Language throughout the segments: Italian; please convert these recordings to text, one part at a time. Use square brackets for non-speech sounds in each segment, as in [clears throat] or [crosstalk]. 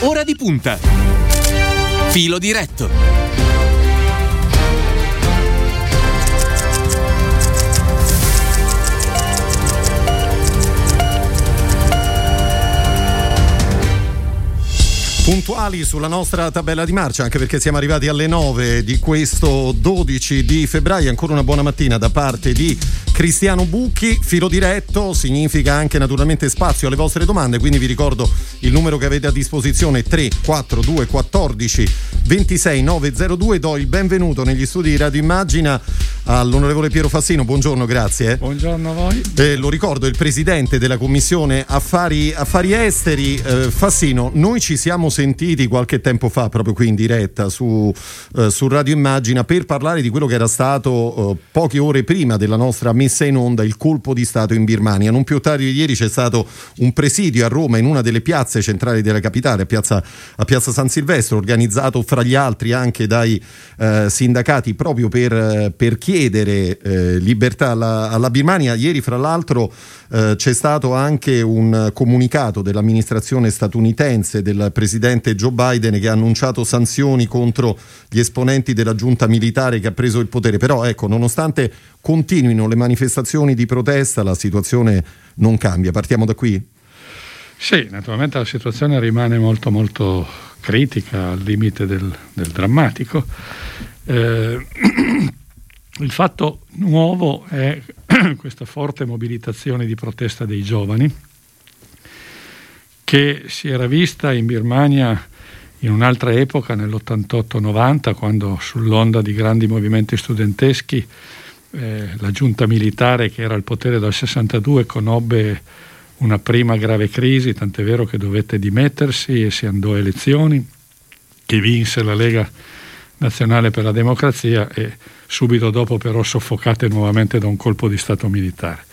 Ora di punta. Filo diretto. Puntuali sulla nostra tabella di marcia, anche perché siamo arrivati alle 9 di questo 12 di febbraio. Ancora una buona mattina da parte di Cristiano Bucchi. Filo diretto significa anche naturalmente spazio alle vostre domande, quindi vi ricordo il numero che avete a disposizione 342 14 26 902. Do il benvenuto negli studi di Radio Immagina all'onorevole Piero Fassino. Buongiorno, grazie. Buongiorno a voi. Eh, lo ricordo, il presidente della Commissione Affari, Affari Esteri, eh, Fassino. Noi ci siamo sentiti qualche tempo fa, proprio qui in diretta su, eh, su Radio Immagina, per parlare di quello che era stato eh, poche ore prima della nostra messa in onda il colpo di Stato in Birmania. Non più tardi di ieri c'è stato un presidio a Roma in una delle piazze centrali della capitale, a Piazza, a piazza San Silvestro, organizzato fra gli altri anche dai eh, sindacati proprio per, per chiedere eh, libertà alla, alla, Birmania. Ieri, fra l'altro, eh, c'è stato anche un comunicato dell'amministrazione statunitense del presidente Joe Biden che ha annunciato sanzioni contro gli esponenti della giunta militare che ha preso il potere. Però ecco, nonostante continuino le manifestazioni di protesta, la situazione non cambia. Partiamo da qui? Sì, naturalmente la situazione rimane molto molto critica, al limite del, del drammatico. Eh, [clears throat] il fatto nuovo è [clears throat] questa forte mobilitazione di protesta dei giovani che si era vista in Birmania in un'altra epoca, nell'88-90, quando sull'onda di grandi movimenti studenteschi eh, la giunta militare che era al potere dal 62 conobbe una prima grave crisi, tant'è vero che dovette dimettersi e si andò a elezioni, che vinse la Lega Nazionale per la Democrazia e subito dopo però soffocate nuovamente da un colpo di Stato militare.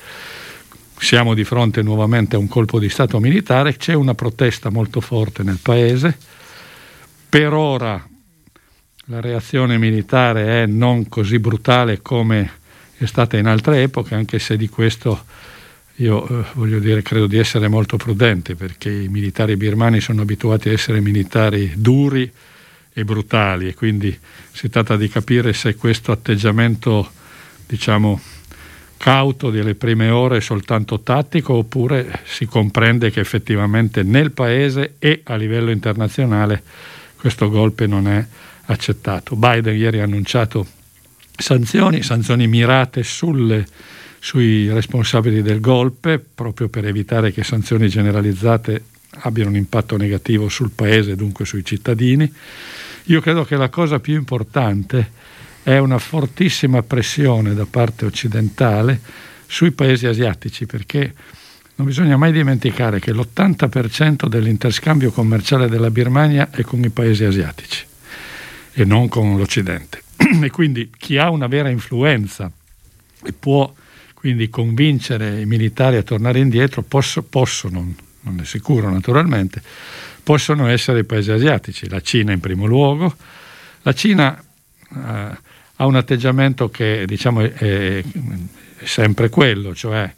Siamo di fronte nuovamente a un colpo di Stato militare, c'è una protesta molto forte nel paese, per ora la reazione militare è non così brutale come è stata in altre epoche, anche se di questo io eh, voglio dire credo di essere molto prudente perché i militari birmani sono abituati a essere militari duri e brutali e quindi si tratta di capire se questo atteggiamento diciamo cauto delle prime ore soltanto tattico oppure si comprende che effettivamente nel paese e a livello internazionale questo golpe non è accettato. Biden ieri ha annunciato sanzioni, sanzioni mirate sulle, sui responsabili del golpe proprio per evitare che sanzioni generalizzate abbiano un impatto negativo sul paese e dunque sui cittadini. Io credo che la cosa più importante è una fortissima pressione da parte occidentale sui paesi asiatici perché non bisogna mai dimenticare che l'80% dell'interscambio commerciale della Birmania è con i paesi asiatici e non con l'Occidente. [clears throat] E quindi chi ha una vera influenza e può quindi convincere i militari a tornare indietro posso, possono, non è sicuro naturalmente, possono essere i paesi asiatici, la Cina in primo luogo. La Cina eh, ha un atteggiamento che diciamo, è, sempre quello, cioè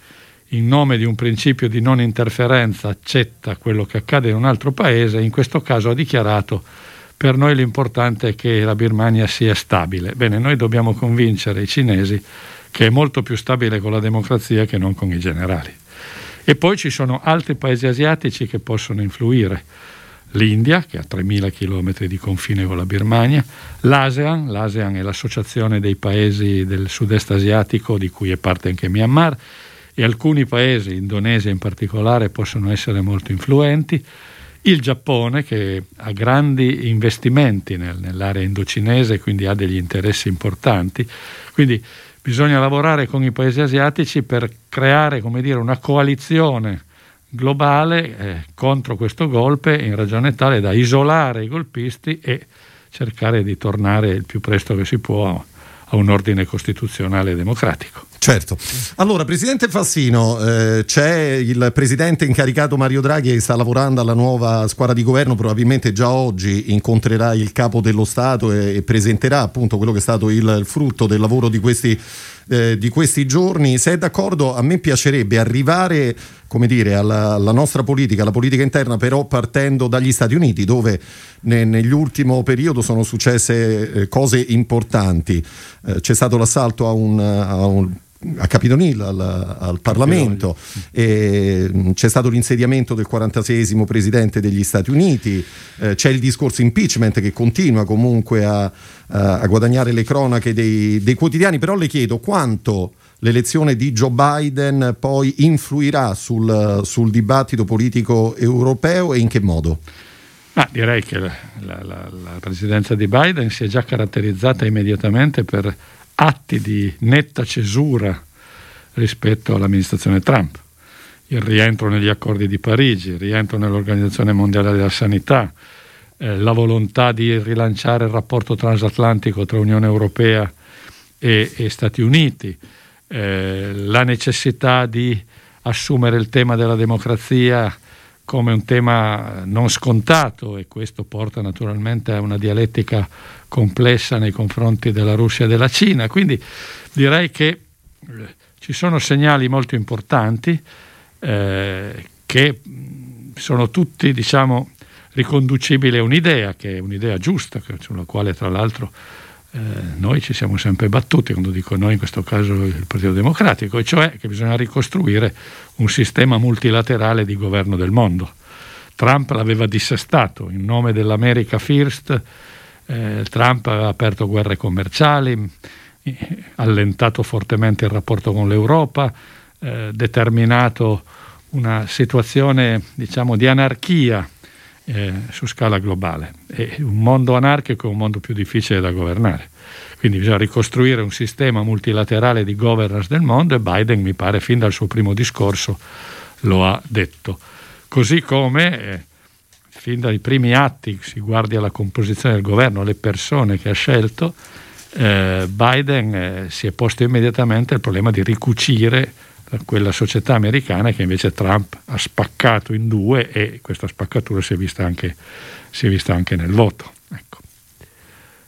in nome di un principio di non interferenza accetta quello che accade in un altro paese, in questo caso ha dichiarato per noi l'importante è che la Birmania sia stabile. Bene, noi dobbiamo convincere i cinesi che è molto più stabile con la democrazia che non con i generali. E poi ci sono altri paesi asiatici che possono influire. l'India, che ha 3.000 km di confine con la Birmania, l'ASEAN, l'ASEAN è l'associazione dei paesi del sud-est asiatico di cui è parte anche Myanmar, e alcuni paesi, Indonesia in particolare, possono essere molto influenti, il Giappone che ha grandi investimenti nel, nell'area indocinese, quindi ha degli interessi importanti, quindi bisogna lavorare con i paesi asiatici per creare dire, una coalizione globale eh, contro questo golpe in ragione tale da isolare i golpisti e cercare di tornare il più presto che si può a un ordine costituzionale democratico. Certo. Allora, Presidente Fassino, eh, c'è il Presidente incaricato Mario Draghi che sta lavorando alla nuova squadra di governo, probabilmente già oggi incontrerà il Capo dello Stato e, e presenterà appunto quello che è stato il, il frutto del lavoro di questi, eh, di questi giorni. Se è d'accordo, a me piacerebbe arrivare come dire, alla, alla, nostra politica, alla politica interna, però partendo dagli Stati Uniti, dove ne, negli ultimi periodo sono successe eh, cose importanti. Eh, c'è stato l'assalto a un, a un a Capitol Hill, al, al Parlamento, e, mm, c'è stato l'insediamento del 46esimo presidente degli Stati Uniti, eh, c'è il discorso impeachment che continua comunque a, a, a guadagnare le cronache dei, dei, quotidiani, però le chiedo quanto l'elezione di Joe Biden poi influirà sul, sul dibattito politico europeo e in che modo? Ah, direi che la, la, la, la presidenza di Biden si è già caratterizzata immediatamente per atti di netta cesura rispetto all'amministrazione Trump. Il rientro negli accordi di Parigi, il rientro nell'Organizzazione Mondiale della Sanità, eh, la volontà di rilanciare il rapporto transatlantico tra Unione Europea e, e Stati Uniti, eh, la necessità di assumere il tema della democrazia come un tema non scontato e questo porta naturalmente a una dialettica complessa nei confronti della Russia e della Cina. Quindi direi che eh, ci sono segnali molto importanti eh, che sono tutti diciamo, riconducibili a un'idea, che è un'idea giusta, sulla quale tra l'altro eh, noi ci siamo sempre battuti, quando dico noi in questo caso il Partito Democratico, e cioè che bisogna ricostruire un sistema multilaterale di governo del mondo. Trump l'aveva dissestato in nome dell'America First, eh, Trump aveva aperto guerre commerciali, allentato fortemente il rapporto con l'Europa, eh, determinato una situazione diciamo, di anarchia eh, su scala globale. E un mondo anarchico è un mondo più difficile da governare. Quindi bisogna ricostruire un sistema multilaterale di governance del mondo e Biden, mi pare, fin dal suo primo discorso lo ha detto. Così come, eh, fin dai primi atti, si guardi alla composizione del governo, le persone che ha scelto, eh, Biden eh, si è posto immediatamente il problema di ricucire quella società americana che invece Trump ha spaccato in due e questa spaccatura si è vista anche, si è vista anche nel voto. Ecco.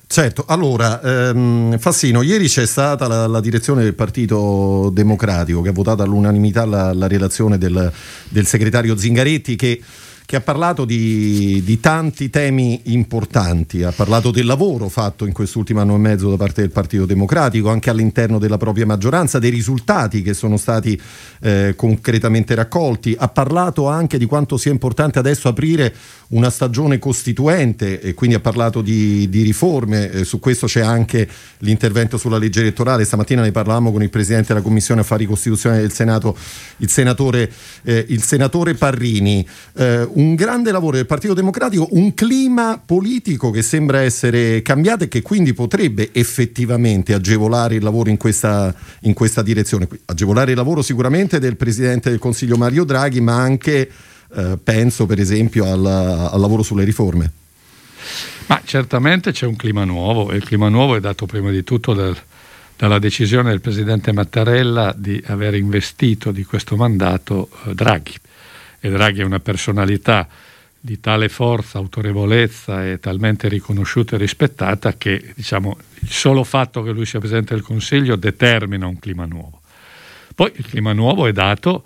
Certo, allora ehm, Fassino, ieri c'è stata la, la, direzione del Partito Democratico che ha votato all'unanimità la, la relazione del, del segretario Zingaretti che che ha parlato di, di, tanti temi importanti, ha parlato del lavoro fatto in quest'ultimo anno e mezzo da parte del Partito Democratico, anche all'interno della propria maggioranza, dei risultati che sono stati eh, concretamente raccolti, ha parlato anche di quanto sia importante adesso aprire una stagione costituente e quindi ha parlato di, di riforme, eh, su questo c'è anche l'intervento sulla legge elettorale, stamattina ne parlavamo con il Presidente della Commissione Affari Costituzionali del Senato, il senatore, eh, il senatore Parrini. Eh, un grande lavoro del Partito Democratico, un clima politico che sembra essere cambiato e che quindi potrebbe effettivamente agevolare il lavoro in questa, in questa direzione. Agevolare il lavoro sicuramente del Presidente del Consiglio Mario Draghi, ma anche eh, penso per esempio al, al lavoro sulle riforme. Ma certamente c'è un clima nuovo e il clima nuovo è dato prima di tutto dal, dalla decisione del Presidente Mattarella di aver investito di questo mandato eh, Draghi. E Draghi è una personalità di tale forza, autorevolezza e talmente riconosciuta e rispettata che diciamo, il solo fatto che lui sia Presidente del Consiglio determina un clima nuovo. Poi il clima nuovo è dato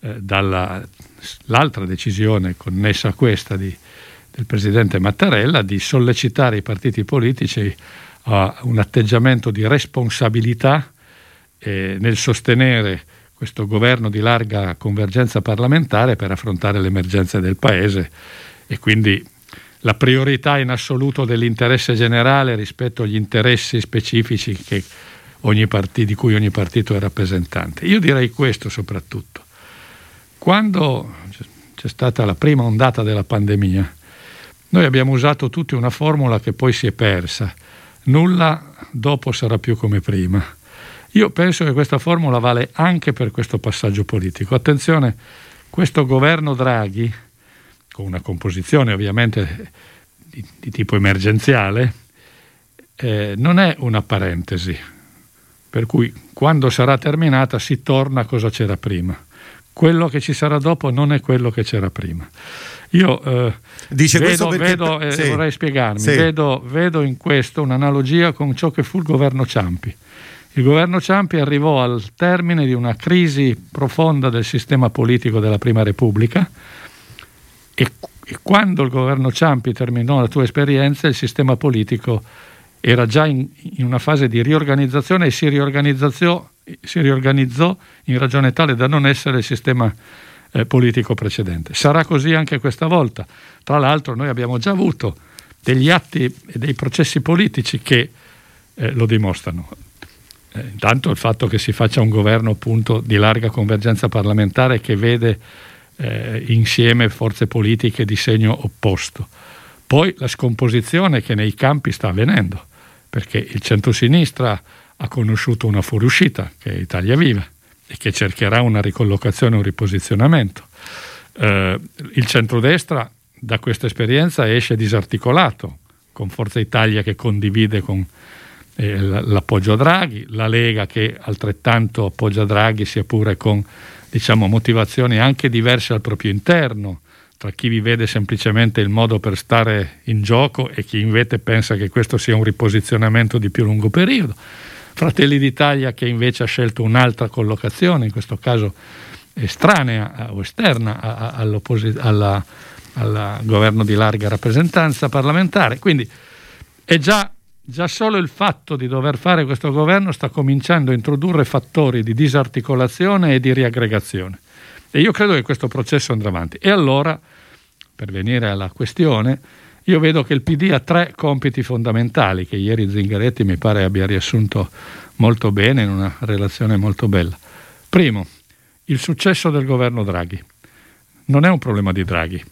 eh, dall'altra decisione connessa a questa di, del Presidente Mattarella di sollecitare i partiti politici a un atteggiamento di responsabilità eh, nel sostenere questo governo di larga convergenza parlamentare per affrontare le emergenze del Paese e quindi la priorità in assoluto dell'interesse generale rispetto agli interessi specifici partito, di cui ogni partito è rappresentante. Io direi questo soprattutto. Quando c'è stata la prima ondata della pandemia, noi abbiamo usato tutti una formula che poi si è persa. Nulla dopo sarà più come prima. Io penso che questa formula vale anche per questo passaggio politico. Attenzione, questo governo Draghi, con una composizione ovviamente di, di tipo emergenziale, eh, non è una parentesi. per cui quando sarà terminata si torna a cosa c'era prima. Quello che ci sarà dopo non è quello che c'era prima. Io eh, Dice vedo, perché... vedo eh, sì. vorrei spiegarmi, sì. vedo, vedo in questo un'analogia con ciò che fu il governo Ciampi. Il governo Ciampi arrivò al termine di una crisi profonda del sistema politico della Prima Repubblica e, e quando il governo Ciampi terminò la tua esperienza il sistema politico era già in, in una fase di riorganizzazione e si riorganizzò, si riorganizzò in ragione tale da non essere il sistema eh, politico precedente. Sarà così anche questa volta. Tra l'altro noi abbiamo già avuto degli atti e dei processi politici che eh, lo dimostrano. Eh, intanto il fatto che si faccia un governo appunto di larga convergenza parlamentare che vede eh, insieme forze politiche di segno opposto. Poi la scomposizione che nei campi sta avvenendo perché il centrosinistra ha conosciuto una fuoriuscita, che è Italia Viva, e che cercherà una ricollocazione, un riposizionamento. Eh, il centrodestra da questa esperienza esce disarticolato, con Forza Italia che condivide con eh, l'appoggio a Draghi, la Lega che altrettanto appoggia Draghi, sia pure con diciamo, motivazioni anche diverse al proprio interno, tra chi vi vede semplicemente il modo per stare in gioco e chi invece pensa che questo sia un riposizionamento di più lungo periodo. Fratelli d'Italia che invece ha scelto un'altra collocazione, in questo caso estranea o esterna al governo di larga rappresentanza parlamentare. Quindi è già, già solo il fatto di dover fare questo governo sta cominciando a introdurre fattori di disarticolazione e di riaggregazione. E io credo che questo processo andrà avanti. E allora per venire alla questione, io vedo che il PD ha tre compiti fondamentali che ieri Zingaretti mi pare abbia riassunto molto bene in una relazione molto bella. Primo, il successo del governo Draghi. Non è un problema di Draghi,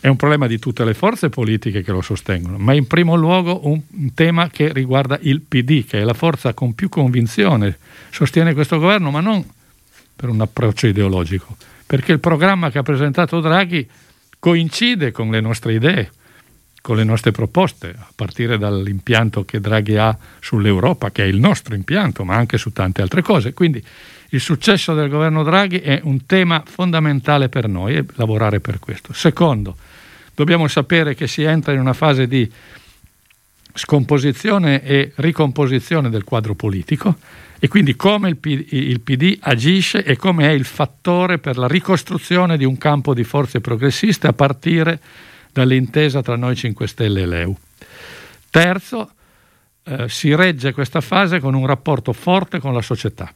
è un problema di tutte le forze politiche che lo sostengono, ma in primo luogo un tema che riguarda il PD, che è la forza con più convinzione, sostiene questo governo, ma non per un approccio ideologico, perché il programma che ha presentato Draghi coincide con le nostre idee, con le nostre proposte, a partire dall'impianto che Draghi ha sull'Europa, che è il nostro impianto, ma anche su tante altre cose. Quindi il successo del governo Draghi è un tema fondamentale per noi e lavorare per questo. Secondo, dobbiamo sapere che si entra in una fase di scomposizione e ricomposizione del quadro politico e quindi come il PD, il PD, agisce e come è il fattore per la ricostruzione di un campo di forze progressiste a partire dall'intesa tra noi 5 Stelle e l'EU. Terzo, eh, si regge questa fase con un rapporto forte con la società.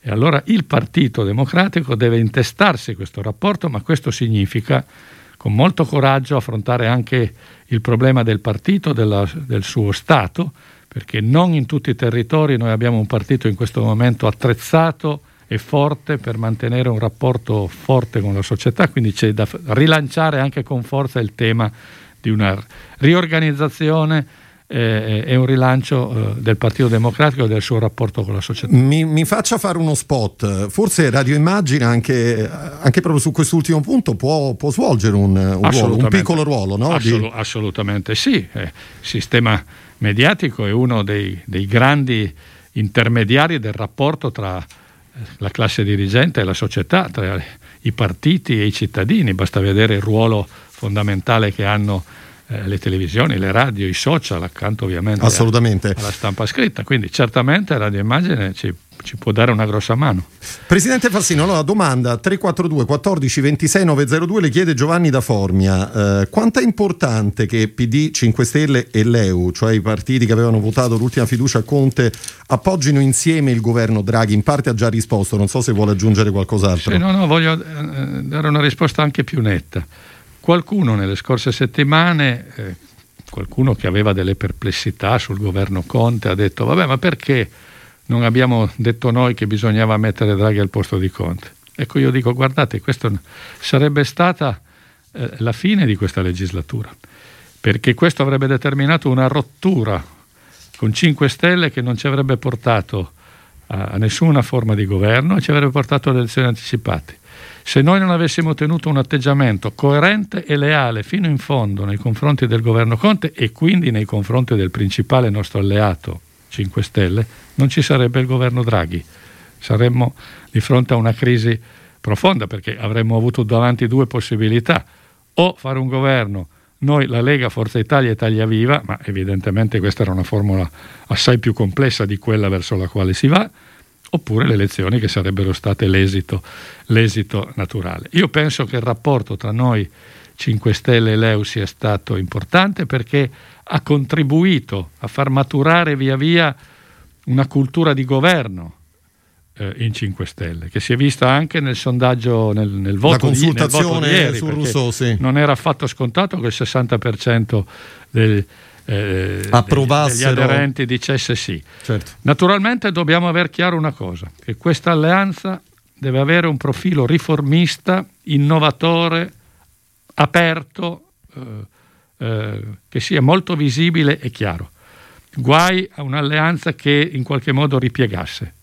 E allora il Partito Democratico deve intestarsi questo rapporto, ma questo significa con molto coraggio affrontare anche il problema del partito, della, del suo Stato, perché non in tutti i territori noi abbiamo un partito in questo momento attrezzato e forte per mantenere un rapporto forte con la società, quindi c'è da rilanciare anche con forza il tema di una riorganizzazione eh, e un rilancio eh, del Partito Democratico e del suo rapporto con la società. Mi, mi faccia fare uno spot, forse Radio Immagine anche, anche proprio su quest'ultimo punto può, può svolgere un, un, ruolo, un, piccolo ruolo, no? Assolut- assolutamente sì, eh, sistema mediatico è uno dei, dei grandi intermediari del rapporto tra la classe dirigente e la società, tra i partiti e i cittadini. Basta vedere il ruolo fondamentale che hanno eh, le televisioni, le radio, i social, accanto ovviamente alla stampa scritta. Quindi certamente Radio Immagine ci ci può dare una grossa mano. Presidente Fassino, allora domanda 342 14 26 902 le chiede Giovanni da Formia, eh, quanto è importante che PD, 5 Stelle e l'EU, cioè i partiti che avevano votato l'ultima fiducia a Conte, appoggino insieme il governo Draghi? In parte ha già risposto, non so se vuole aggiungere qualcos'altro. Sì, no, no, voglio eh, dare una risposta anche più netta. Qualcuno nelle scorse settimane... Eh, qualcuno che aveva delle perplessità sul governo Conte ha detto vabbè ma perché non abbiamo detto noi che bisognava mettere Draghi al posto di Conte. Ecco, io dico, guardate, questa sarebbe stata eh, la fine di questa legislatura, perché questo avrebbe determinato una rottura con 5 Stelle che non ci avrebbe portato a, nessuna forma di governo e ci avrebbe portato alle elezioni anticipate. Se noi non avessimo tenuto un atteggiamento coerente e leale fino in fondo nei confronti del governo Conte e quindi nei confronti del principale nostro alleato 5 Stelle, non ci sarebbe il governo Draghi. Saremmo di fronte a una crisi profonda perché avremmo avuto davanti due possibilità, o fare un governo noi la Lega, Forza Italia e Italia Viva, ma evidentemente questa era una formula assai più complessa di quella verso la quale si va, oppure le elezioni che sarebbero state l'esito, l'esito naturale. Io penso che il rapporto tra noi 5 Stelle e Leu sia stato importante perché ha contribuito a far maturare via via una cultura di governo eh, in 5 Stelle, che si è vista anche nel sondaggio, nel, nel voto, La consultazione di, nel voto di ieri, su Rousseau, sì. non era affatto scontato che il 60% del, eh, degli aderenti dicesse sì. Certo. Naturalmente dobbiamo aver chiaro una cosa, che questa alleanza deve avere un profilo riformista, innovatore, aperto, eh, eh, che sia molto visibile e chiaro. Guai a un'alleanza che in qualche modo ripiegasse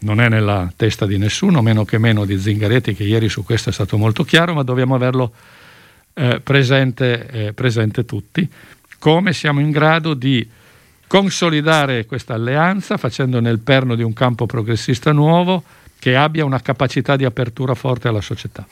non è nella testa di nessuno, meno che meno di Zingaretti, che ieri su questo è stato molto chiaro, ma dobbiamo averlo eh, presente, eh, presente tutti, come siamo in grado di consolidare questa alleanza facendo nel perno di un campo progressista nuovo che abbia una capacità di apertura forte alla società.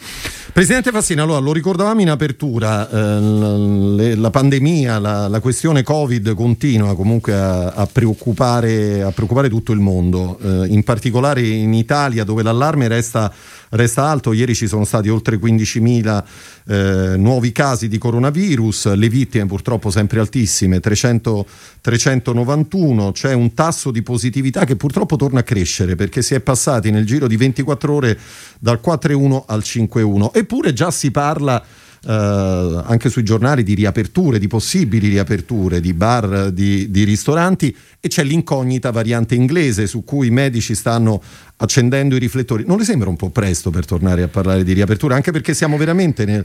Presidente Fassina, allora lo ricordavamo in apertura, eh, le, la pandemia, la, la, questione Covid continua comunque a, a, preoccupare, a preoccupare, tutto il mondo, eh, in particolare in Italia dove l'allarme resta, resta, alto, ieri ci sono stati oltre 15.000 eh, nuovi casi di coronavirus, le vittime purtroppo sempre altissime, 300, 391, c'è un tasso di positività che purtroppo torna a crescere perché si è passati nel giro di 24 ore dal 4,1 al 5,1. Eppure già si parla anche sui giornali di riaperture, di possibili riaperture di bar, di, di, ristoranti e c'è l'incognita variante inglese su cui i medici stanno accendendo i riflettori. Non le sembra un po' presto per tornare a parlare di riapertura? Anche perché siamo veramente nel,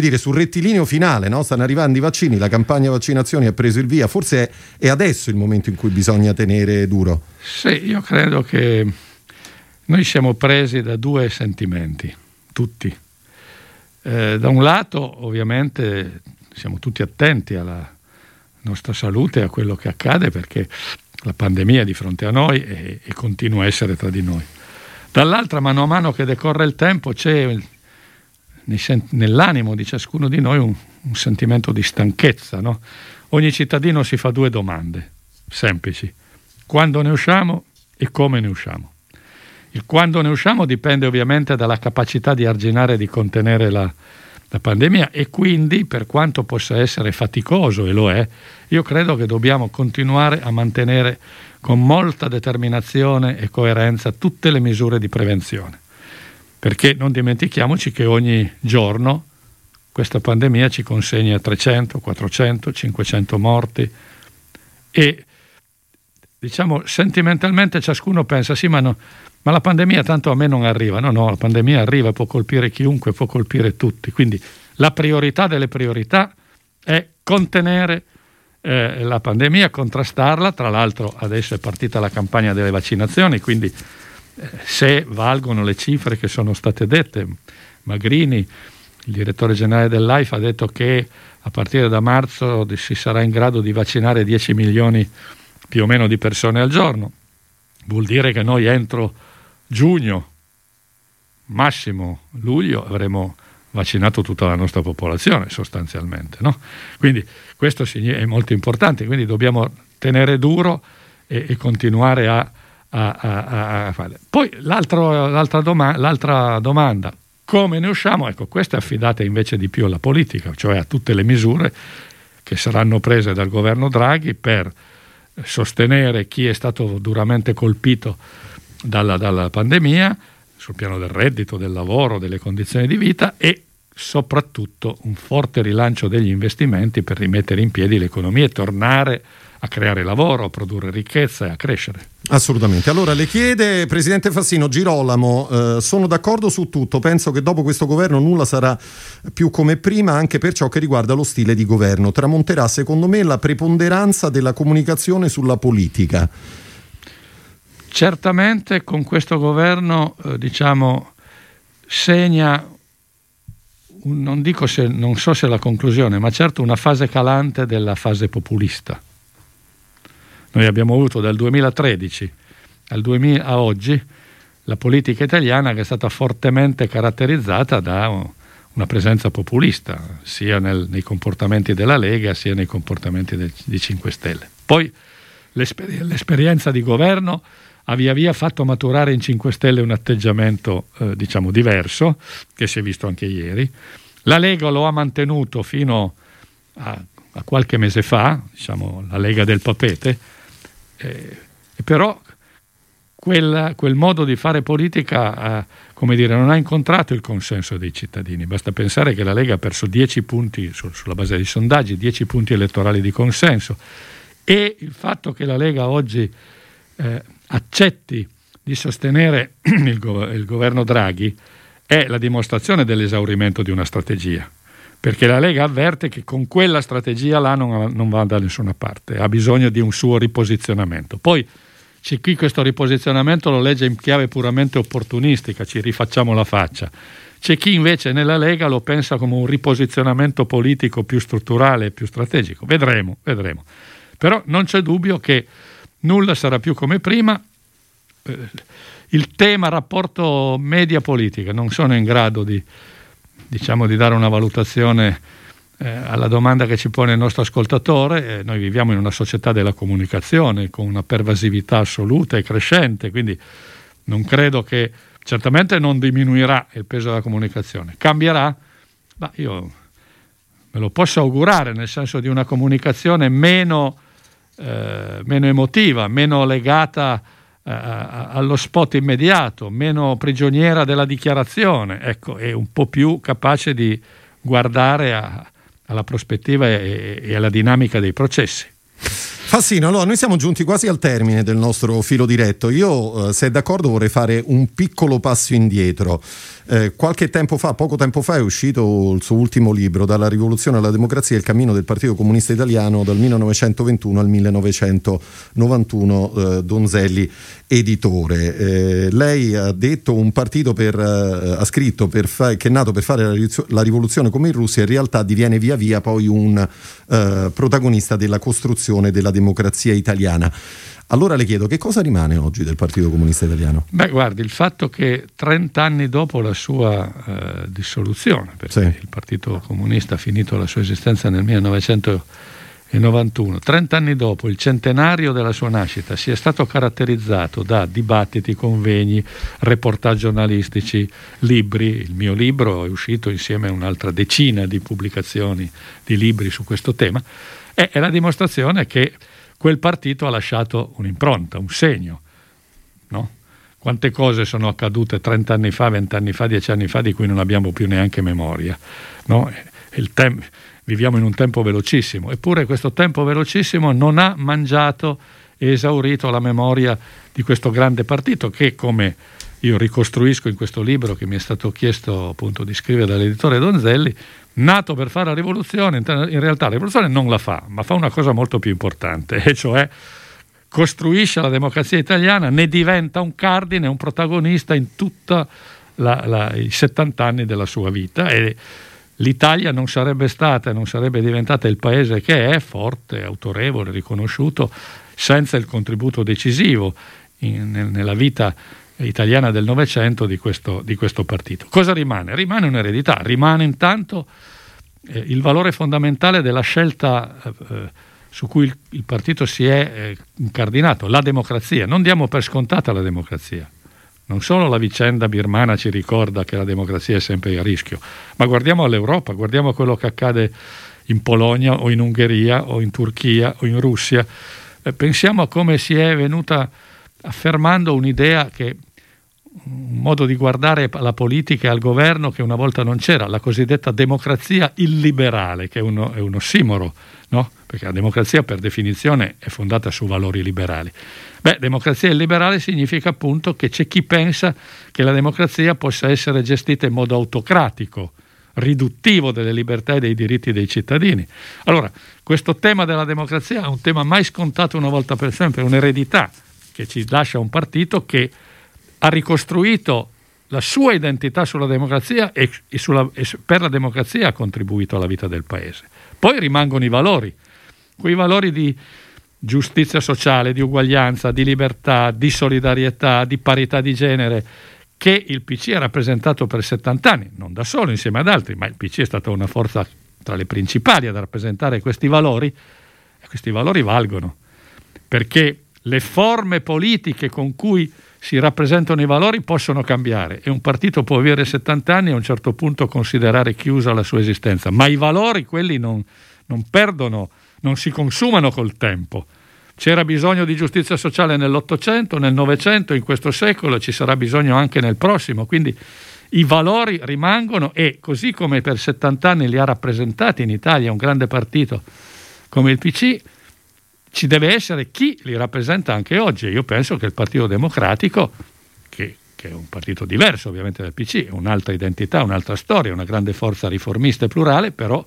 dire, sul rettilineo finale, no? stanno arrivando i vaccini, la campagna vaccinazioni ha preso il via, forse è, è adesso il momento in cui bisogna tenere duro. Sì, io credo che noi siamo presi da due sentimenti, tutti. Eh, da un lato, ovviamente, siamo tutti attenti alla nostra salute e a quello che accade perché la pandemia è di fronte a noi e, e continua a essere tra di noi. Dall'altra, mano a mano che decorre il tempo, c'è nell'animo di ciascuno di noi un, un sentimento di stanchezza. No? Ogni cittadino si fa due domande semplici: quando ne usciamo e come ne usciamo. Il quando ne usciamo dipende ovviamente dalla capacità di arginare e di contenere la, la pandemia e quindi per quanto possa essere faticoso, e lo è, io credo che dobbiamo continuare a mantenere con molta determinazione e coerenza tutte le misure di prevenzione. Perché non dimentichiamoci che ogni giorno questa pandemia ci consegna 300, 400, 500 morti e diciamo sentimentalmente ciascuno pensa sì ma no, ma la pandemia tanto a me non arriva. No, no, la pandemia arriva, può colpire chiunque, può colpire tutti. Quindi la priorità delle priorità è contenere eh, la pandemia, contrastarla. Tra l'altro adesso è partita la campagna delle vaccinazioni, quindi eh, se valgono le cifre che sono state dette, Magrini, il direttore generale dell'AIFA, ha detto che a partire da marzo si sarà in grado di vaccinare 10 milioni più o meno di persone al giorno. Vuol dire che noi entro giugno, massimo luglio, avremo vaccinato tutta la nostra popolazione sostanzialmente. No? Quindi questo è molto importante, quindi dobbiamo tenere duro e, e continuare a, a, a, a, fare. Poi l'altra, doma- l'altra domanda, come ne usciamo? Ecco, questa è affidata invece di più alla politica, cioè a tutte le misure che saranno prese dal governo Draghi per sostenere chi è stato duramente colpito dalla, dalla pandemia sul piano del reddito, del lavoro, delle condizioni di vita e soprattutto un forte rilancio degli investimenti per rimettere in piedi l'economia e tornare a creare lavoro, a produrre ricchezza e a crescere. Assolutamente. Allora le chiede, Presidente Fassino, Girolamo, eh, sono d'accordo su tutto, penso che dopo questo governo nulla sarà più come prima anche per ciò che riguarda lo stile di governo. Tramonterà secondo me la preponderanza della comunicazione sulla politica. Certamente con questo governo eh, diciamo, segna, non, dico se, non so se la conclusione, ma certo una fase calante della fase populista. Noi abbiamo avuto dal 2013 al 2000, a oggi la politica italiana che è stata fortemente caratterizzata da una presenza populista, sia nel, nei comportamenti della Lega sia nei comportamenti del, di 5 Stelle. Poi l'esper- l'esperienza di governo ha via via fatto maturare in 5 Stelle un atteggiamento eh, diciamo diverso, che si è visto anche ieri. La Lega lo ha mantenuto fino a, a qualche mese fa, diciamo la Lega del Papete, eh, però quel, quel, modo di fare politica come dire, non ha incontrato il consenso dei cittadini. Basta pensare che la Lega ha perso 10 punti su, sulla base dei sondaggi, 10 punti elettorali di consenso e il fatto che la Lega oggi eh, accetti di sostenere [clears throat] il, go- il governo Draghi è la dimostrazione dell'esaurimento di una strategia perché la Lega avverte che con quella strategia là non, non, va da nessuna parte, ha bisogno di un suo riposizionamento. Poi c'è chi questo riposizionamento lo legge in chiave puramente opportunistica, ci rifacciamo la faccia. C'è chi invece nella Lega lo pensa come un riposizionamento politico più strutturale più strategico. Vedremo, vedremo. Però non c'è dubbio che nulla sarà più come prima. Eh, il tema rapporto media-politica, non sono in grado di, diciamo, di dare una valutazione eh, alla domanda che ci pone il nostro ascoltatore. Eh, noi viviamo in una società della comunicazione con una pervasività assoluta e crescente, quindi non credo che certamente non diminuirà il peso della comunicazione. Cambierà? Bah, io me lo posso augurare, nel senso di una comunicazione meno eh, meno emotiva, meno legata eh, allo spot immediato, meno prigioniera della dichiarazione, ecco, e un po' più capace di guardare a, alla prospettiva e, e alla dinamica dei processi. Fassino, allora noi siamo giunti quasi al termine del nostro filo diretto. Io, eh, se è d'accordo, vorrei fare un piccolo passo indietro. Eh, qualche tempo fa, poco tempo fa, è uscito il suo ultimo libro, Dalla rivoluzione alla democrazia, il cammino del Partito Comunista Italiano dal 1921 al 1991, eh, Donzelli editore. Eh, lei ha detto un partito per, eh, ha scritto fa- che è nato per fare la, la, rivoluzione come in Russia, in realtà diviene via via poi un eh, protagonista della costruzione della democrazia italiana. Allora le chiedo che cosa rimane oggi del Partito Comunista Italiano? Beh, guardi, il fatto che 30 anni dopo la sua eh, dissoluzione, perché sì. il Partito Comunista ha finito la sua esistenza nel 1991, 30 anni dopo il centenario della sua nascita, sia stato caratterizzato da dibattiti, convegni, reportage giornalistici, libri. Il mio libro è uscito insieme a un'altra decina di pubblicazioni di libri su questo tema. È, è la dimostrazione che quel partito ha lasciato un'impronta, un segno. No? Quante cose sono accadute 30 anni fa, 20 anni fa, 10 anni fa di cui non abbiamo più neanche memoria. No? Tem- viviamo in un tempo velocissimo, eppure questo tempo velocissimo non ha mangiato e esaurito la memoria di questo grande partito che, come io ricostruisco in questo libro che mi è stato chiesto appunto di scrivere dall'editore Donzelli, nato per fare la rivoluzione, in realtà la rivoluzione non la fa, ma fa una cosa molto più importante, e cioè costruisce la democrazia italiana, ne diventa un cardine, un protagonista in tutti i 70 anni della sua vita e l'Italia non sarebbe stata e non sarebbe diventata il paese che è, forte, autorevole, riconosciuto, senza il contributo decisivo in, nella vita italiana del Novecento di questo, di questo partito. Cosa rimane? Rimane un'eredità, rimane intanto eh, il valore fondamentale della scelta eh, su cui il, il, partito si è eh, incardinato, la democrazia. Non diamo per scontata la democrazia. Non solo la vicenda birmana ci ricorda che la democrazia è sempre a rischio, ma guardiamo all'Europa, guardiamo a quello che accade in Polonia o in Ungheria o in Turchia o in Russia. Eh, pensiamo a come si è venuta affermando un'idea che modo di guardare la politica e al governo che una volta non c'era, la cosiddetta democrazia illiberale, che è uno, è un ossimoro, no? perché la democrazia per definizione è fondata su valori liberali. Beh, democrazia illiberale significa appunto che c'è chi pensa che la democrazia possa essere gestita in modo autocratico, riduttivo delle libertà e dei diritti dei cittadini. Allora, questo tema della democrazia è un tema mai scontato una volta per sempre, è un'eredità che ci lascia un partito che ha ricostruito la sua identità sulla democrazia e, e, sulla, e, per la democrazia ha contribuito alla vita del paese. Poi rimangono i valori, quei valori di, giustizia sociale, di uguaglianza, di libertà, di solidarietà, di parità di genere, che il PC ha rappresentato per 70 anni, non da solo insieme ad altri, ma il PC è stata una forza tra le principali ad rappresentare questi valori, e questi valori valgono, perché le forme politiche con cui si rappresentano i valori possono cambiare. E un partito può avere 70 anni e a un certo punto considerare chiusa la sua esistenza, ma i valori, quelli non, non perdono, non si consumano col tempo. C'era bisogno di giustizia sociale nell'Ottocento, nel Novecento, in questo secolo, ci sarà bisogno anche nel prossimo, quindi i valori rimangono e così come per 70 anni li ha rappresentati in Italia un grande partito come il PC, ci deve essere chi li rappresenta anche oggi. Io penso che il Partito Democratico, che, che, è un partito diverso ovviamente dal PC, un'altra identità, un'altra storia, una grande forza riformista e plurale, però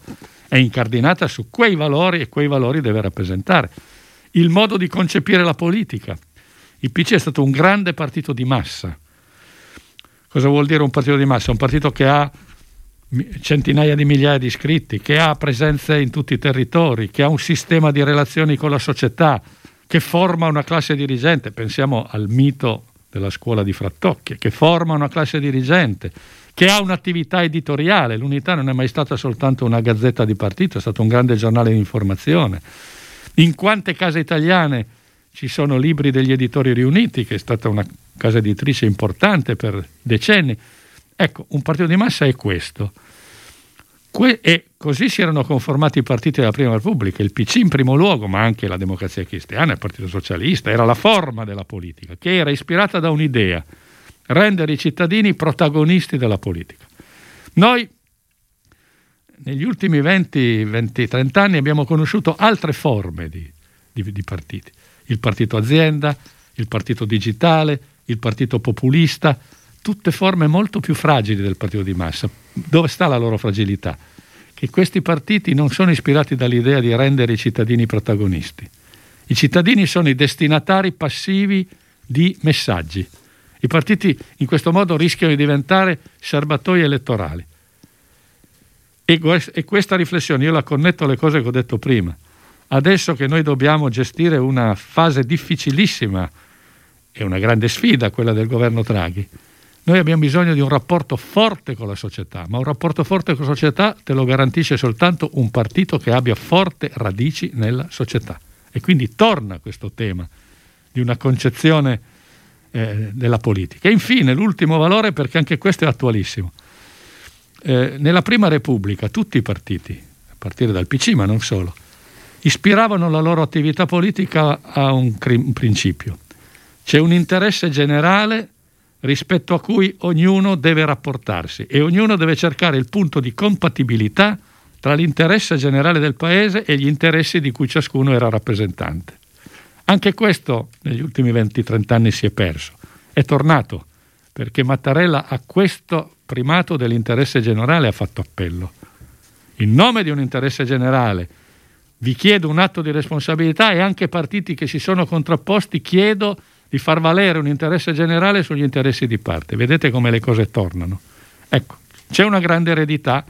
è incardinata su quei valori e quei valori deve rappresentare. Il modo di concepire la politica. Il PC è stato un grande partito di massa. Cosa vuol dire un partito di massa? Un partito che ha centinaia di migliaia di iscritti, che ha presenze in tutti i territori, che ha un sistema di relazioni con la società, che forma una classe dirigente, pensiamo al mito della scuola di Frattocchia, che forma una classe dirigente, che ha un'attività editoriale, l'unità non è mai stata soltanto una gazzetta di partito, è stato un grande giornale di informazione. In quante case italiane ci sono libri degli editori riuniti, che è stata una casa editrice importante per decenni. Ecco, un partito di massa è questo. Que- e così si erano conformati i partiti della Prima Repubblica, il PC in primo luogo, ma anche la Democrazia Cristiana, il Partito Socialista, era la forma della politica, che era ispirata da un'idea, rendere i cittadini protagonisti della politica. Noi negli ultimi 20, 20 30 anni abbiamo conosciuto altre forme di, di, di partiti, il partito azienda, il partito digitale, il partito populista, tutte forme molto più fragili del partito di massa. Dove sta la loro fragilità? Che questi partiti non sono ispirati dall'idea di rendere i cittadini protagonisti. I cittadini sono i destinatari passivi di messaggi. I partiti in questo modo rischiano di diventare serbatoi elettorali. E, questa riflessione io la connetto alle cose che ho detto prima. Adesso che noi dobbiamo gestire una fase difficilissima e una grande sfida, quella del governo Draghi, noi abbiamo bisogno di un rapporto forte con la società, ma un rapporto forte con la società te lo garantisce soltanto un partito che abbia forti radici nella società. E quindi torna questo tema di una concezione eh, della politica. E infine l'ultimo valore, perché anche questo è attualissimo. Eh, nella Prima Repubblica tutti i partiti, a partire dal PC ma non solo, ispiravano la loro attività politica a un, un principio. C'è un interesse generale rispetto a cui ognuno deve rapportarsi e ognuno deve cercare il punto di compatibilità tra l'interesse generale del Paese e gli interessi di cui ciascuno era rappresentante. Anche questo negli ultimi 20-30 anni si è perso. È tornato perché Mattarella a questo primato dell'interesse generale ha fatto appello. In nome di un interesse generale vi chiedo un atto di responsabilità e anche partiti che si sono contrapposti chiedo di far valere un interesse generale sugli interessi di parte. Vedete come le cose tornano. Ecco, c'è una grande eredità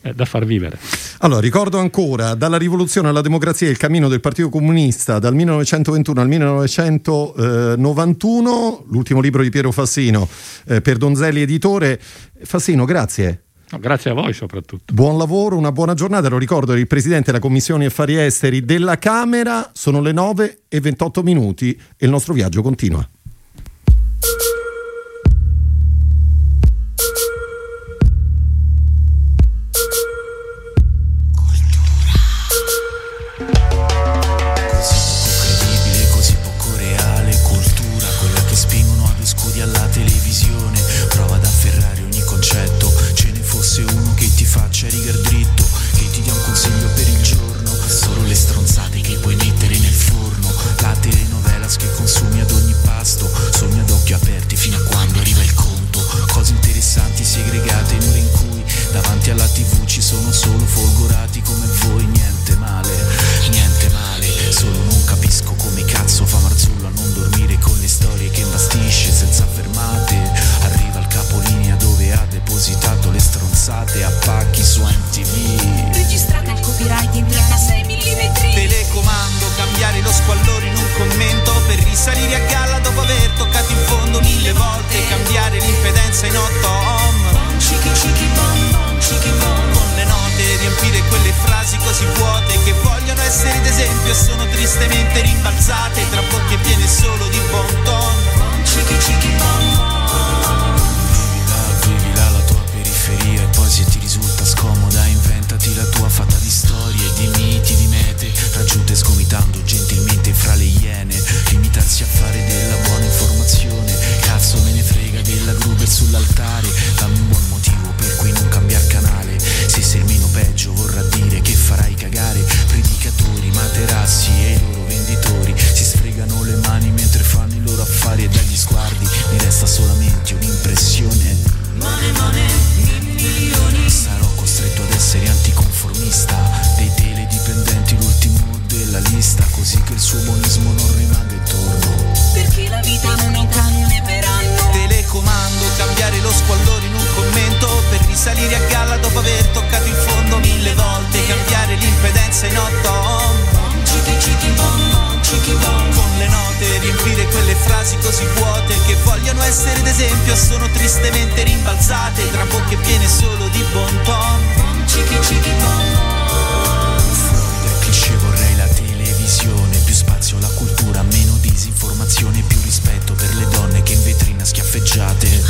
eh, da far vivere. Allora, ricordo ancora, dalla rivoluzione alla democrazia il cammino del Partito Comunista dal 1921 al 1991, l'ultimo libro di Piero Fassino eh, per Donzelli Editore. Fassino, grazie. No, grazie a voi soprattutto. Buon lavoro, una buona giornata. Lo ricordo, il Presidente della Commissione Affari Esteri della Camera. Sono le 9 e 28 minuti e il nostro viaggio continua. alla tv ci sono solo folgorati come voi, niente male, niente male, solo non capisco come cazzo fa Marzullo a non dormire con le storie che imbastisce senza fermate, arriva al capolinea dove ha depositato le stronzate a pacchi su MTV. Registrata il copyright in 36 mm. Telecomando, cambiare lo squallore in un commento per risalire a galla dopo aver toccato in fondo mille volte, cambiare l'impedenza in otto ore così vuote che vogliono essere d'esempio e sono tristemente rimbalzate. Tra bocche piene solo di bon ton. Cicchi cicchi bon bon. Vivila, la tua periferia e poi se ti risulta scomoda inventati la tua fatta di storie, di miti, di mete, raggiunte sgomitando gentilmente fra le iene, limitarsi a fare della buona informazione, cazzo me ne frega della Gruber sull'altare, della lista così che il suo buonismo non rimanga intorno. Perché la vita non è un canne per anno. telecomando cambiare lo squallore in un commento per risalire a galla dopo aver toccato il fondo mille volte cambiare l'impedenza in otto. Con le note riempire quelle frasi così vuote che vogliono essere d'esempio e sono tristemente rimbalzate tra bocche piene solo di bon ton la televisione, più spazio alla cultura, meno disinformazione, più rispetto per le donne che in vetrina schiaffeggiate.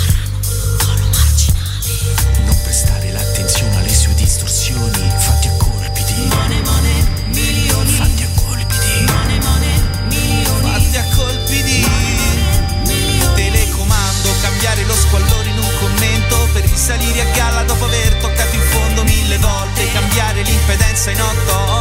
Non prestare l'attenzione alle sue distorsioni, fatti a colpi di Mane mane, milioni. fatti a colpi di Mane mane, milioni. fatti a colpi di Milioni. telecomando, cambiare lo squallore in un commento per risalire a galla dopo aver toccato il fondo mille volte, cambiare l'impedenza in otto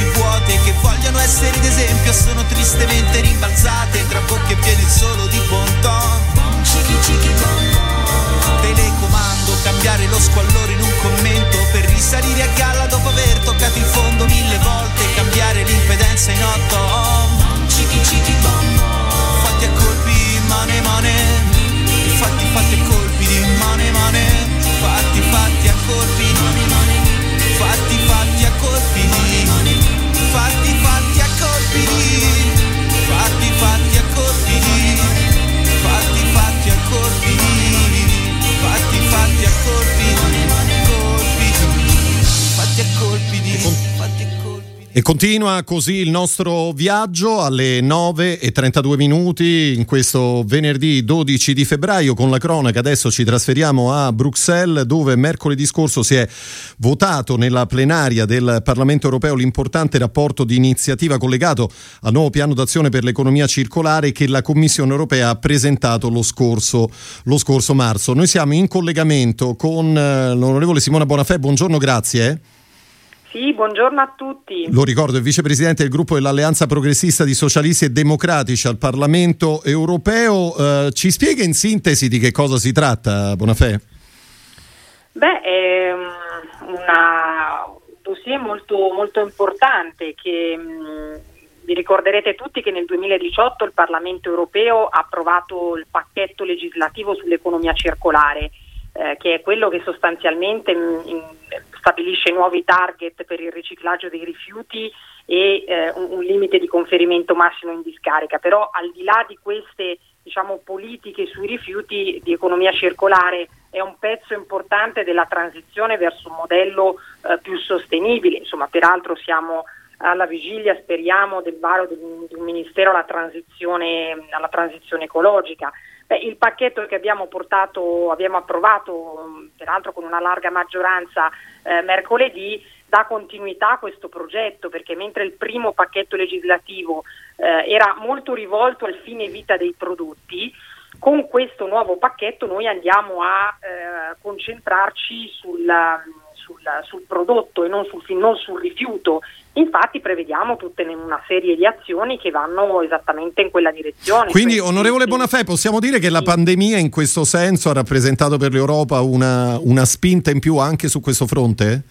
così vuote che vogliono essere d'esempio sono tristemente rimbalzate tra bocche piene solo di bon ton. Telecomando cambiare lo squallore in un commento per risalire a galla dopo aver toccato il fondo mille volte cambiare l'impedenza continua così il nostro viaggio alle 9 e 32 minuti in questo venerdì 12 di febbraio con la cronaca. Adesso ci trasferiamo a Bruxelles dove mercoledì scorso si è votato nella plenaria del Parlamento europeo l'importante rapporto di iniziativa collegato al nuovo piano d'azione per l'economia circolare che la Commissione europea ha presentato lo scorso, lo scorso marzo. Noi siamo in collegamento con eh, l'onorevole Simona Bonafè. Buongiorno, grazie. Sì, buongiorno a tutti. Lo ricordo, è vicepresidente del gruppo dell'Alleanza Progressista di Socialisti e Democratici al Parlamento europeo. Eh, ci spiega in sintesi di che cosa si tratta, Bonafè? Beh, è una- un dossier molto, molto importante che mh, vi ricorderete tutti che nel 2018 il Parlamento europeo ha approvato il pacchetto legislativo sull'economia circolare, eh, che è quello che sostanzialmente mh, in- stabilisce nuovi target per il riciclaggio dei rifiuti e eh, un, un limite di conferimento massimo in discarica. Però al di là di queste diciamo, politiche sui rifiuti di economia circolare è un pezzo importante della transizione verso un modello eh, più sostenibile. Insomma, peraltro siamo alla vigilia, speriamo, del varo di un, ministero alla transizione, alla transizione ecologica. Beh, il pacchetto che abbiamo portato, abbiamo approvato, peraltro con una larga maggioranza eh, mercoledì, dà continuità a questo progetto, perché mentre il primo pacchetto legislativo eh, era molto rivolto al fine vita dei prodotti, con questo nuovo pacchetto noi andiamo a eh, concentrarci sul, sul, sul prodotto e non sul, non sul rifiuto. Infatti prevediamo tutta una serie di azioni che vanno esattamente in quella direzione. Quindi, Quindi, onorevole. Bonafè, possiamo dire che la pandemia in questo senso ha rappresentato per l'Europa una, una spinta in più anche su questo fronte?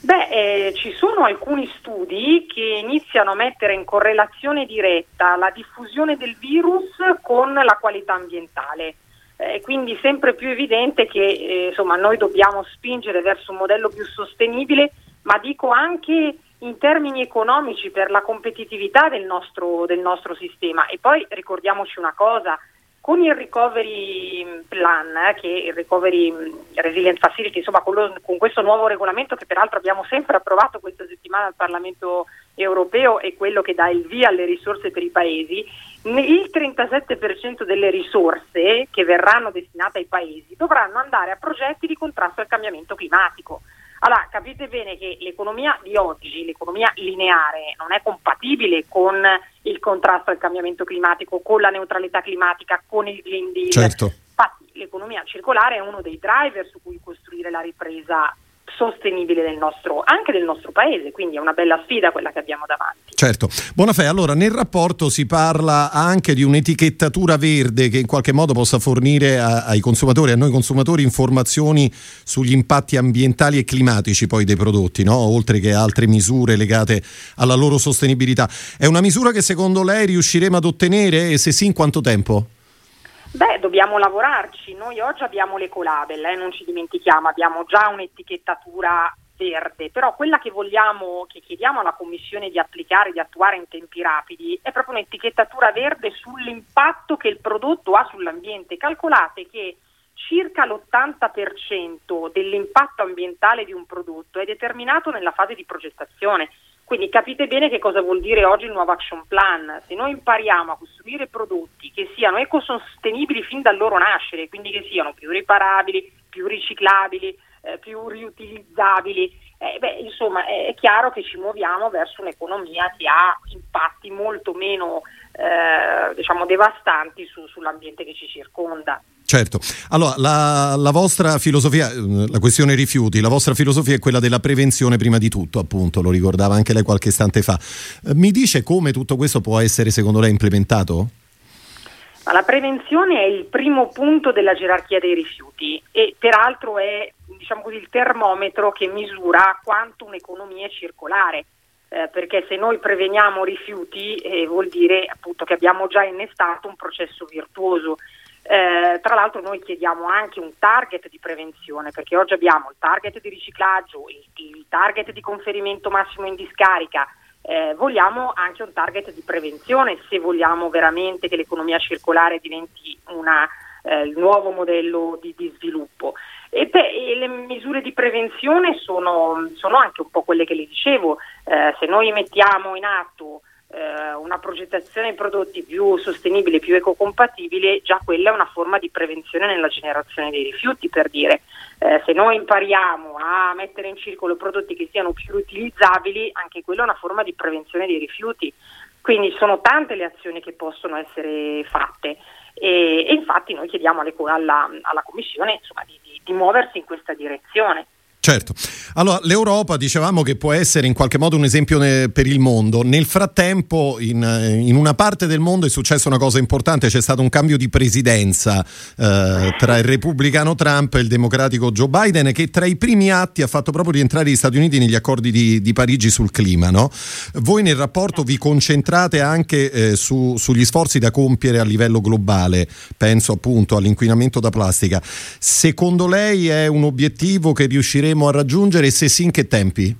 Beh, eh, ci sono alcuni studi che iniziano a mettere in correlazione diretta la diffusione del virus con la qualità ambientale. È quindi sempre più evidente che eh, insomma, noi dobbiamo spingere verso un modello più sostenibile, ma dico anche in termini economici per la competitività del nostro, del nostro sistema. E poi ricordiamoci una cosa, con il recovery plan, eh, che il recovery resilient facility, insomma con, lo, con, questo nuovo regolamento che peraltro abbiamo sempre approvato questa settimana al Parlamento europeo e quello che dà il via alle risorse per i paesi, il 37% delle risorse che verranno destinate ai paesi dovranno andare a progetti di contrasto al cambiamento climatico. Allora, capite bene che l'economia di oggi, l'economia lineare, non è compatibile con il contrasto al cambiamento climatico, con la neutralità climatica, con il Green Deal. Certo. Infatti, l'economia circolare è uno dei driver su cui costruire la ripresa sostenibile del nostro, anche del nostro paese, quindi è una bella sfida quella che abbiamo davanti. Certo, Bonafè, allora nel rapporto si parla anche di un'etichettatura verde che in qualche modo possa fornire a, ai consumatori, a noi consumatori, informazioni sugli impatti ambientali e climatici poi dei prodotti, no? oltre che altre misure legate alla loro sostenibilità. È una misura che secondo lei riusciremo ad ottenere e se sì in quanto tempo? Beh, dobbiamo lavorarci. Noi oggi abbiamo l'ecolabel, eh, non ci dimentichiamo, abbiamo già un'etichettatura verde, però quella che vogliamo, che chiediamo alla Commissione di applicare, di attuare in tempi rapidi, è proprio un'etichettatura verde sull'impatto che il prodotto ha sull'ambiente. Calcolate che circa l'80% dell'impatto ambientale di un prodotto è determinato nella fase di progettazione. Quindi capite bene che cosa vuol dire oggi il nuovo action plan. Se noi impariamo a costruire prodotti che siano ecosostenibili fin dal loro nascere, quindi che siano più riparabili, più riciclabili, eh, più riutilizzabili, eh, beh, insomma è, chiaro che ci muoviamo verso un'economia che ha impatti molto meno eh, diciamo, devastanti su, sull'ambiente che ci circonda. Certo, allora la, la, vostra filosofia, la questione rifiuti, la vostra filosofia è quella della prevenzione prima di tutto, appunto, lo ricordava anche lei qualche istante fa. Mi dice come tutto questo può essere secondo lei implementato? La prevenzione è il primo punto della gerarchia dei rifiuti e peraltro è diciamo così, il termometro che misura quanto un'economia è circolare. Eh, perché se noi preveniamo rifiuti eh, vuol dire appunto che abbiamo già innestato un processo virtuoso. Eh, tra l'altro noi chiediamo anche un target di prevenzione perché oggi abbiamo il target di riciclaggio, il, il target di conferimento massimo in discarica, eh, vogliamo anche un target di prevenzione se vogliamo veramente che l'economia circolare diventi una, eh, il nuovo modello di, di sviluppo. E, beh, e, le misure di prevenzione sono, sono, anche un po' quelle che le dicevo, eh, se noi mettiamo in atto eh, una progettazione di prodotti più sostenibile, più ecocompatibile, già quella è una forma di prevenzione nella generazione dei rifiuti, per dire. Eh, se noi impariamo a mettere in circolo prodotti che siano più utilizzabili, anche quella è una forma di prevenzione dei rifiuti. Quindi sono tante le azioni che possono essere fatte e, e infatti noi chiediamo alla, alla Commissione insomma, di, di, di muoversi in questa direzione. Certo. Allora, l'Europa dicevamo che può essere in qualche modo un esempio per il mondo. Nel frattempo, in, in, una parte del mondo è successa una cosa importante, c'è stato un cambio di presidenza eh, tra il repubblicano Trump e il democratico Joe Biden, che tra i primi atti ha fatto proprio rientrare gli Stati Uniti negli accordi di, di Parigi sul clima. No? Voi nel rapporto vi concentrate anche eh, su, sugli sforzi da compiere a livello globale, penso appunto all'inquinamento da plastica. Secondo lei è un obiettivo che riusciremo riusciremo a raggiungere e se sì in che tempi?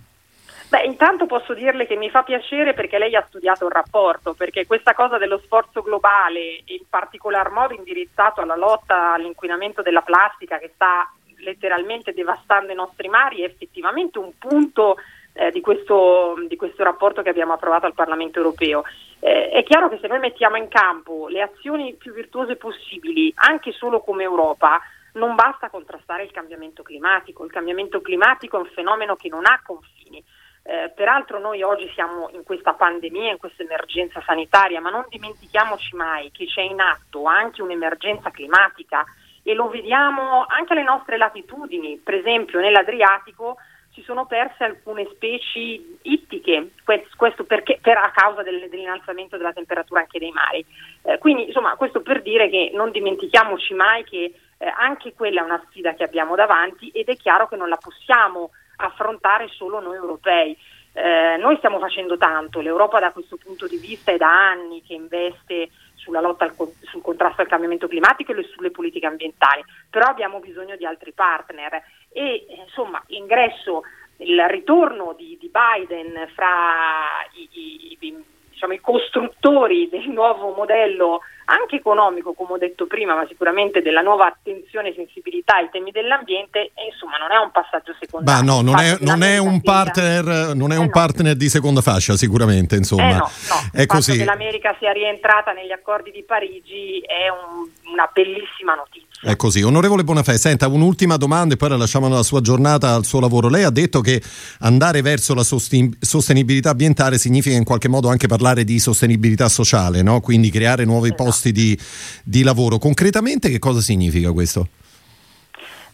Beh, intanto posso dirle che mi fa piacere perché lei ha studiato il rapporto, perché questa cosa dello sforzo globale, in particolar modo indirizzato alla lotta all'inquinamento della plastica che sta letteralmente devastando i nostri mari, è effettivamente un punto eh, di, questo, di, questo, rapporto che abbiamo approvato al Parlamento europeo. Eh, è chiaro che se noi mettiamo in campo le azioni più virtuose possibili, anche solo come Europa, non basta contrastare il cambiamento climatico, il cambiamento climatico è un fenomeno che non ha confini. Eh, peraltro noi oggi siamo in questa pandemia, in questa emergenza sanitaria, ma non dimentichiamoci mai che c'è in atto anche un'emergenza climatica e lo vediamo anche alle nostre latitudini, per esempio nell'Adriatico si sono perse alcune specie ittiche, questo perché, per, a causa del, dell'innalzamento della temperatura anche dei mari. Eh, quindi insomma questo per dire che non dimentichiamoci mai che eh, anche quella è una sfida che abbiamo davanti ed è chiaro che non la possiamo affrontare solo noi europei. Eh, noi stiamo facendo tanto, l'Europa da questo punto di vista è da anni che investe sulla lotta al, sul contrasto al cambiamento climatico e sulle politiche ambientali, però abbiamo bisogno di altri partner e insomma l'ingresso, il ritorno di, di Biden fra i, i, i diciamo, i costruttori del nuovo modello anche economico, come ho detto prima, ma sicuramente della nuova attenzione e sensibilità ai temi dell'ambiente, e insomma non è un passaggio secondario. No, non è, non è, un partner, non è un eh partner di seconda fascia sicuramente, insomma. Eh no, no. È così. che l'America sia rientrata negli accordi di Parigi è un, una bellissima notizia. È così. Onorevole Bonafè, senta un'ultima domanda e poi la lasciamo alla sua giornata, al suo lavoro. Lei ha detto che andare verso la sostenibilità ambientale significa in qualche modo anche parlare di sostenibilità sociale, no? quindi creare nuovi esatto. posti di, di lavoro. Concretamente che cosa significa questo?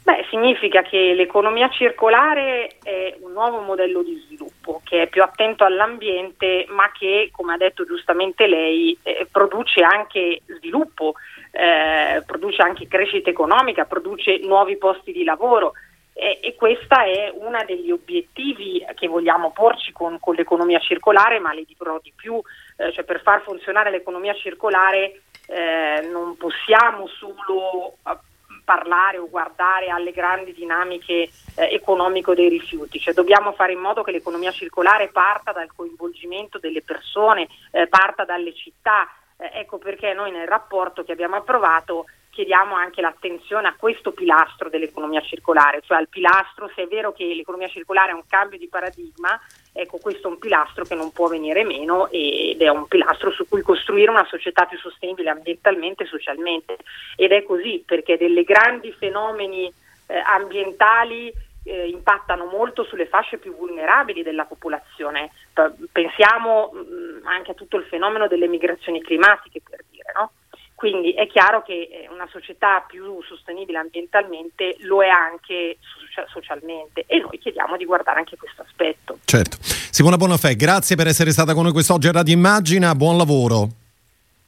Beh, significa che l'economia circolare è un nuovo modello di sviluppo che è più attento all'ambiente ma che, come ha detto giustamente lei, eh, produce anche sviluppo eh, produce anche crescita economica, produce nuovi posti di lavoro. E, e questo è uno degli obiettivi che vogliamo porci con, con, l'economia circolare, ma le dirò di più, eh, cioè per far funzionare l'economia circolare eh, non possiamo solo eh, parlare o guardare alle grandi dinamiche eh, economiche dei rifiuti, cioè dobbiamo fare in modo che l'economia circolare parta dal coinvolgimento delle persone, eh, parta dalle città, eh, ecco perché noi nel rapporto che abbiamo approvato chiediamo anche l'attenzione a questo pilastro dell'economia circolare, cioè al pilastro, se è vero che l'economia circolare è un cambio di paradigma, ecco questo è un pilastro che non può venire meno ed è un pilastro su cui costruire una società più sostenibile ambientalmente e socialmente. Ed è così perché delle grandi fenomeni eh, ambientali eh, impattano molto sulle fasce più vulnerabili della popolazione. Pensiamo mh, mm, anche a tutto il fenomeno delle migrazioni climatiche, per dire, no? Quindi è chiaro che eh, una società più sostenibile ambientalmente lo è anche socialmente e noi chiediamo di guardare anche questo aspetto. Certo. Simona Bonafè, grazie per essere stata con noi quest'oggi a Radio Immagina, buon lavoro.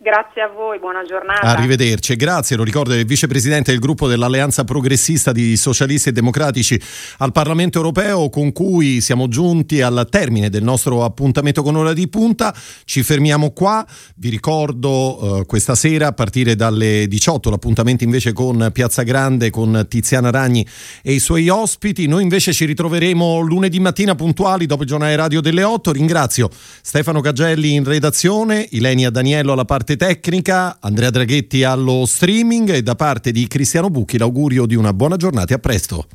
Grazie a voi, buona giornata. Arrivederci, grazie. Lo ricordo, il vicepresidente del gruppo dell'Alleanza Progressista di Socialisti e Democratici al Parlamento Europeo, con cui siamo giunti al termine del nostro appuntamento con Ora di Punta. Ci fermiamo qua. Vi ricordo eh, questa sera a partire dalle 18 l'appuntamento invece con Piazza Grande, con Tiziana Ragni e i suoi ospiti. Noi invece ci ritroveremo lunedì mattina puntuali dopo il giornale radio delle 8. Ringrazio Stefano Cagelli in redazione, Ilenia Daniello alla parte parte tecnica, Andrea Draghetti allo streaming e da parte di Cristiano Bucchi l'augurio di una buona giornata e a presto.